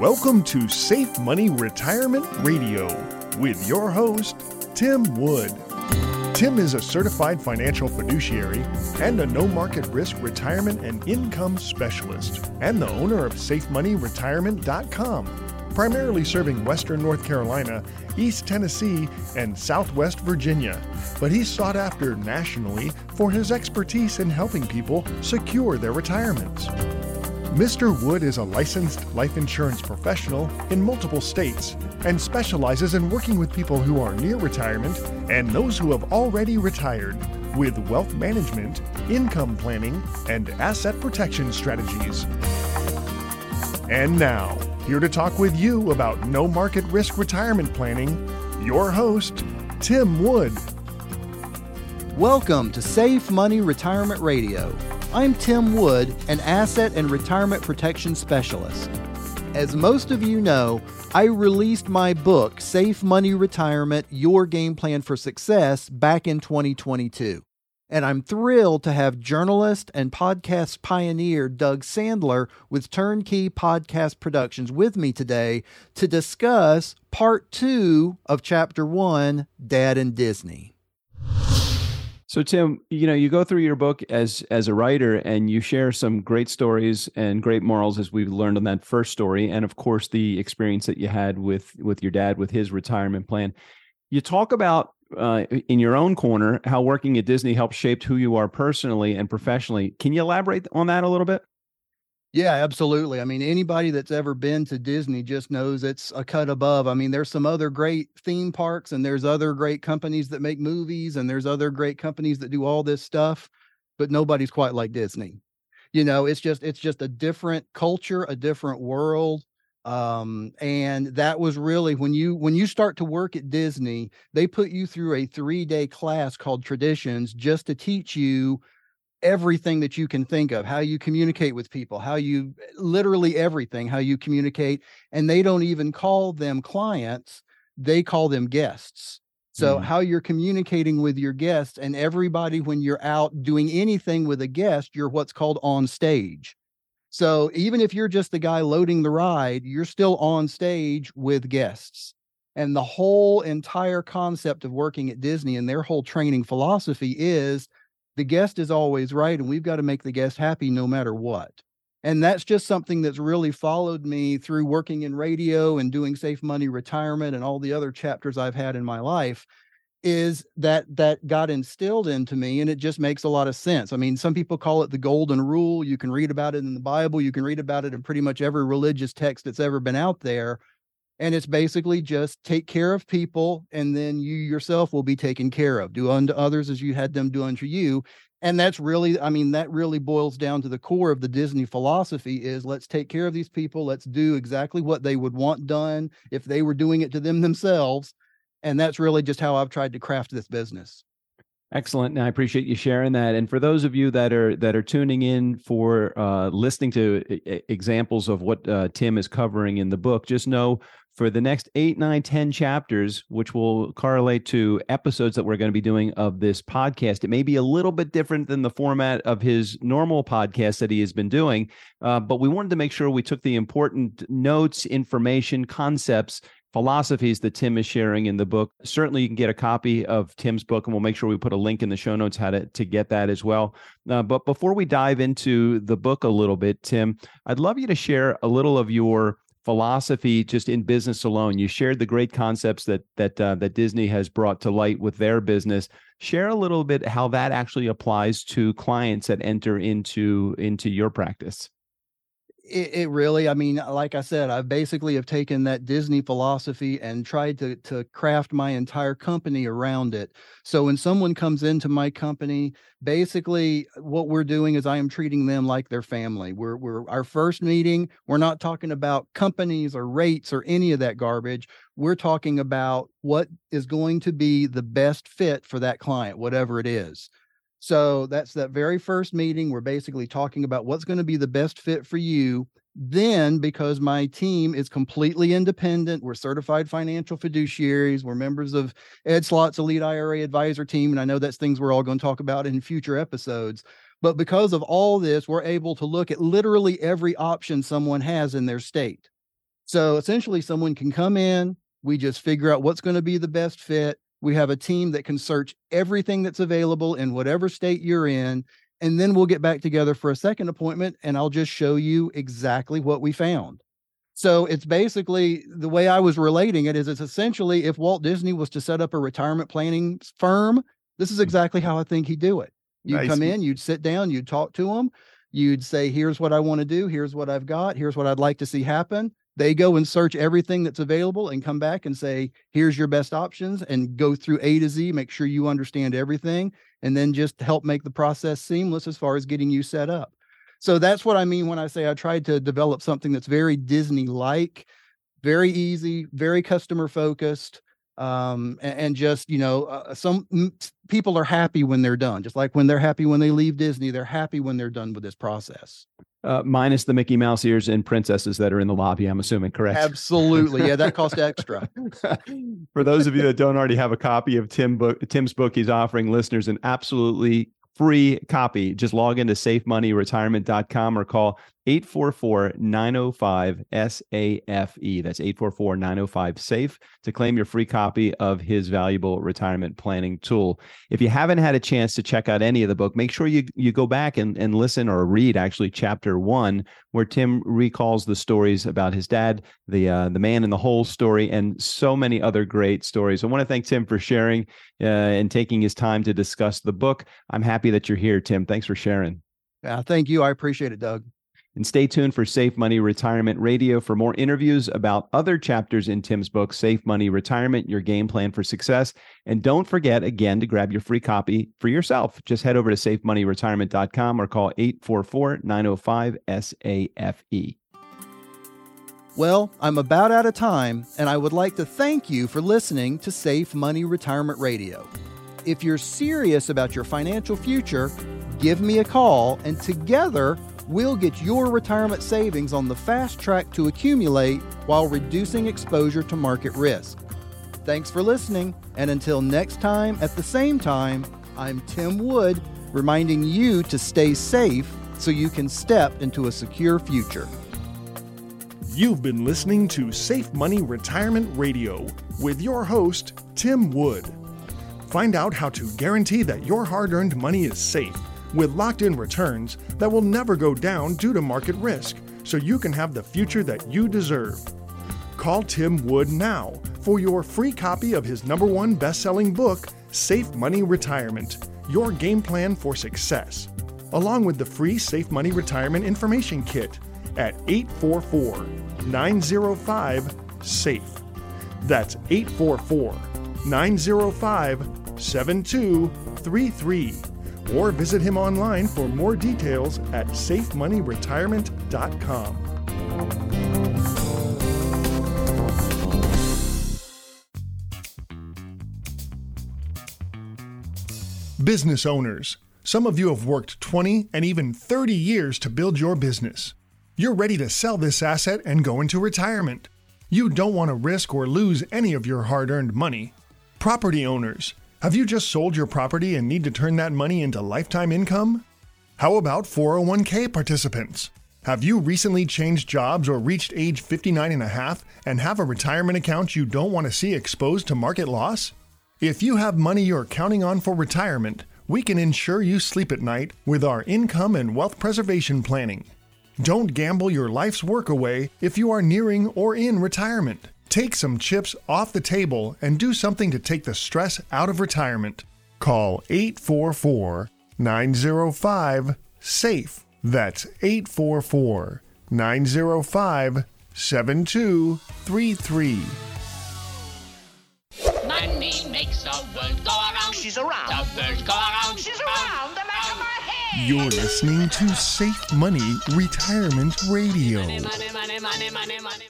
Welcome to Safe Money Retirement Radio with your host, Tim Wood. Tim is a certified financial fiduciary and a no market risk retirement and income specialist, and the owner of SafeMoneyRetirement.com, primarily serving Western North Carolina, East Tennessee, and Southwest Virginia. But he's sought after nationally for his expertise in helping people secure their retirements. Mr. Wood is a licensed life insurance professional in multiple states and specializes in working with people who are near retirement and those who have already retired with wealth management, income planning, and asset protection strategies. And now, here to talk with you about no market risk retirement planning, your host, Tim Wood. Welcome to Safe Money Retirement Radio I'm Tim Wood, an asset and retirement protection specialist. As most of you know, I released my book, Safe Money Retirement Your Game Plan for Success, back in 2022. And I'm thrilled to have journalist and podcast pioneer Doug Sandler with Turnkey Podcast Productions with me today to discuss part two of chapter one Dad and Disney. So Tim, you know, you go through your book as as a writer and you share some great stories and great morals as we've learned on that first story and of course the experience that you had with with your dad with his retirement plan. You talk about uh, in your own corner how working at Disney helped shape who you are personally and professionally. Can you elaborate on that a little bit? Yeah, absolutely. I mean, anybody that's ever been to Disney just knows it's a cut above. I mean, there's some other great theme parks and there's other great companies that make movies and there's other great companies that do all this stuff, but nobody's quite like Disney. You know, it's just it's just a different culture, a different world. Um, and that was really when you when you start to work at Disney, they put you through a 3-day class called Traditions just to teach you everything that you can think of how you communicate with people how you literally everything how you communicate and they don't even call them clients they call them guests. So mm. how you're communicating with your guests and everybody when you're out doing anything with a guest you're what's called on stage. So even if you're just the guy loading the ride you're still on stage with guests. And the whole entire concept of working at Disney and their whole training philosophy is the guest is always right and we've got to make the guest happy no matter what. And that's just something that's really followed me through working in radio and doing safe money retirement and all the other chapters i've had in my life is that that got instilled into me and it just makes a lot of sense. I mean some people call it the golden rule. You can read about it in the bible. You can read about it in pretty much every religious text that's ever been out there and it's basically just take care of people and then you yourself will be taken care of. Do unto others as you had them do unto you. And that's really i mean that really boils down to the core of the disney philosophy is let's take care of these people. Let's do exactly what they would want done if they were doing it to them themselves. And that's really just how i've tried to craft this business. Excellent. And I appreciate you sharing that. And for those of you that are that are tuning in for uh, listening to examples of what uh, Tim is covering in the book, just know for the next eight, nine, ten chapters, which will correlate to episodes that we're going to be doing of this podcast. It may be a little bit different than the format of his normal podcast that he has been doing, uh, but we wanted to make sure we took the important notes, information, concepts philosophies that Tim is sharing in the book. Certainly, you can get a copy of Tim's book, and we'll make sure we put a link in the show notes how to, to get that as well. Uh, but before we dive into the book a little bit, Tim, I'd love you to share a little of your philosophy just in business alone. You shared the great concepts that that uh, that Disney has brought to light with their business. Share a little bit how that actually applies to clients that enter into into your practice it, it, really i mean like i said i basically have taken that disney philosophy and tried to to craft my entire company around it. So when someone comes into my company basically uh, what we're doing is i am treating them like their family. We're we're our first meeting we're not talking about companies or rates or any of that garbage. We're talking about what is going to be the best fit for that client whatever it is so that's that very first meeting. We're basically talking about what's going to be the best fit for you. Then, because my team is completely independent, we're certified financial fiduciaries, we're members of Ed Slott's Elite IRA Advisor team. And I know that's things we're all going to talk about in future episodes. But because of all this, we're able to look at literally every option someone has in their state. So essentially, someone can come in, we just figure out what's going to be the best fit. We have a team that can search everything that's available in whatever state you're in. And then we'll get back together for a second appointment and I'll just show you exactly what we found. So it's basically the way I was relating it is it's essentially if Walt Disney was to set up a retirement planning firm, this is mm-hmm. exactly how I think he'd do it. You'd Nice. come in, you'd sit down, you'd talk to them, you'd say, here's what I want to do, here's what I've got, here's what I'd like to see happen. They go and search everything that's available and come back and say, here's your best options and go through A to Z, make sure you understand everything, and then just help make the process seamless as far as getting you set up. So that's what I mean when I say I tried to develop something that's very Disney like, very easy, very customer focused. Um, a- and, just, you know, uh, some m- people are happy when they're done, just like when they're happy when they leave Disney, they're happy when they're done with this process. Uh, minus the Mickey Mouse ears and princesses that are in the lobby, I'm assuming, correct? Absolutely. Yeah, that cost extra. For those of you that don't already have a copy of Tim book, Tim's book, he's offering listeners an absolutely free copy. Just log into safemoneyretirement.com or call 844-905-SAFE. E. That's 844-905-SAFE to claim your free copy of his valuable retirement planning tool. If you haven't had a chance to check out any of the book, make sure you you go back and, and listen or read actually chapter one, where Tim recalls the stories about his dad, the uh, the man in the hole story, and so many other great stories. I want to thank Tim for sharing uh, and taking his time to discuss the book. I'm happy that you're here, Tim. Thanks for sharing. Yeah, thank you. I appreciate it, Doug. And stay tuned for Safe Money Retirement Radio for more interviews about other chapters in Tim's book, Safe Money Retirement Your Game Plan for Success. And don't forget, again, to grab your free copy for yourself. Just head over to safemoneyretirement.com or call 844 905 SAFE. Well, I'm about out of time, and I would like to thank you for listening to Safe Money Retirement Radio. If you're serious about your financial future, give me a call, and together we'll get your retirement savings on the fast track to accumulate while reducing exposure to market risk. Thanks for listening, and until next time at the same time, I'm Tim Wood, reminding you to stay safe so you can step into a secure future. You've been listening to Safe Money Retirement Radio with your host, Tim Wood. Find out how to guarantee that your hard earned money is safe with locked in returns that will never go down due to market risk so you can have the future that you deserve. Call Tim Wood now for your free copy of his number one best selling book, Safe Money Retirement Your Game Plan for Success, along with the free Safe Money Retirement Information Kit at 844 905 SAFE. That's 844 905 7233. Or visit him online for more details at safemoneyretirement.com. Business owners, some of you have worked 20 and even 30 years to build your business. You're ready to sell this asset and go into retirement. You don't want to risk or lose any of your hard earned money. Property owners, have you just sold your property and need to turn that money into lifetime income? How about 401k participants? Have you recently changed jobs or reached age 59 and a half and have a retirement account you don't want to see exposed to market loss? If you have money you're counting on for retirement, we can ensure you sleep at night with our income and wealth preservation planning. Don't gamble your life's work away if you are nearing or in retirement. Take some chips off the table and do something to take the stress out of retirement. Call 844 905 SAFE. That's 844 905 7233. Money makes the world go around. She's around. The birds go around. She's around the back of my head. You're listening to Safe Money Retirement Radio. Money, money, money, money, money, money.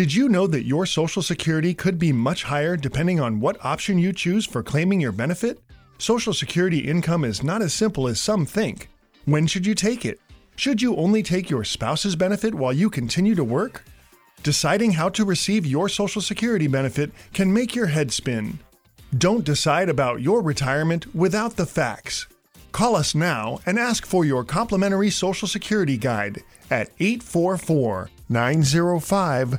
Did you know that your Social Security could be much higher depending on what option you choose for claiming your benefit? Social Security income is not as simple as some think. When should you take it? Should you only take your spouse's benefit while you continue to work? Deciding how to receive your Social Security benefit can make your head spin. Don't decide about your retirement without the facts. Call us now and ask for your complimentary Social Security guide at 844 905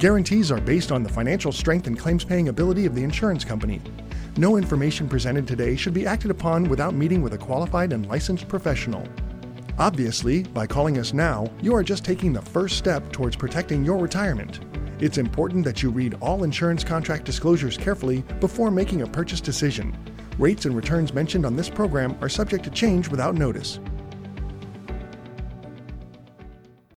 Guarantees are based on the financial strength and claims paying ability of the insurance company. No information presented today should be acted upon without meeting with a qualified and licensed professional. Obviously, by calling us now, you are just taking the first step towards protecting your retirement. It's important that you read all insurance contract disclosures carefully before making a purchase decision. Rates and returns mentioned on this program are subject to change without notice.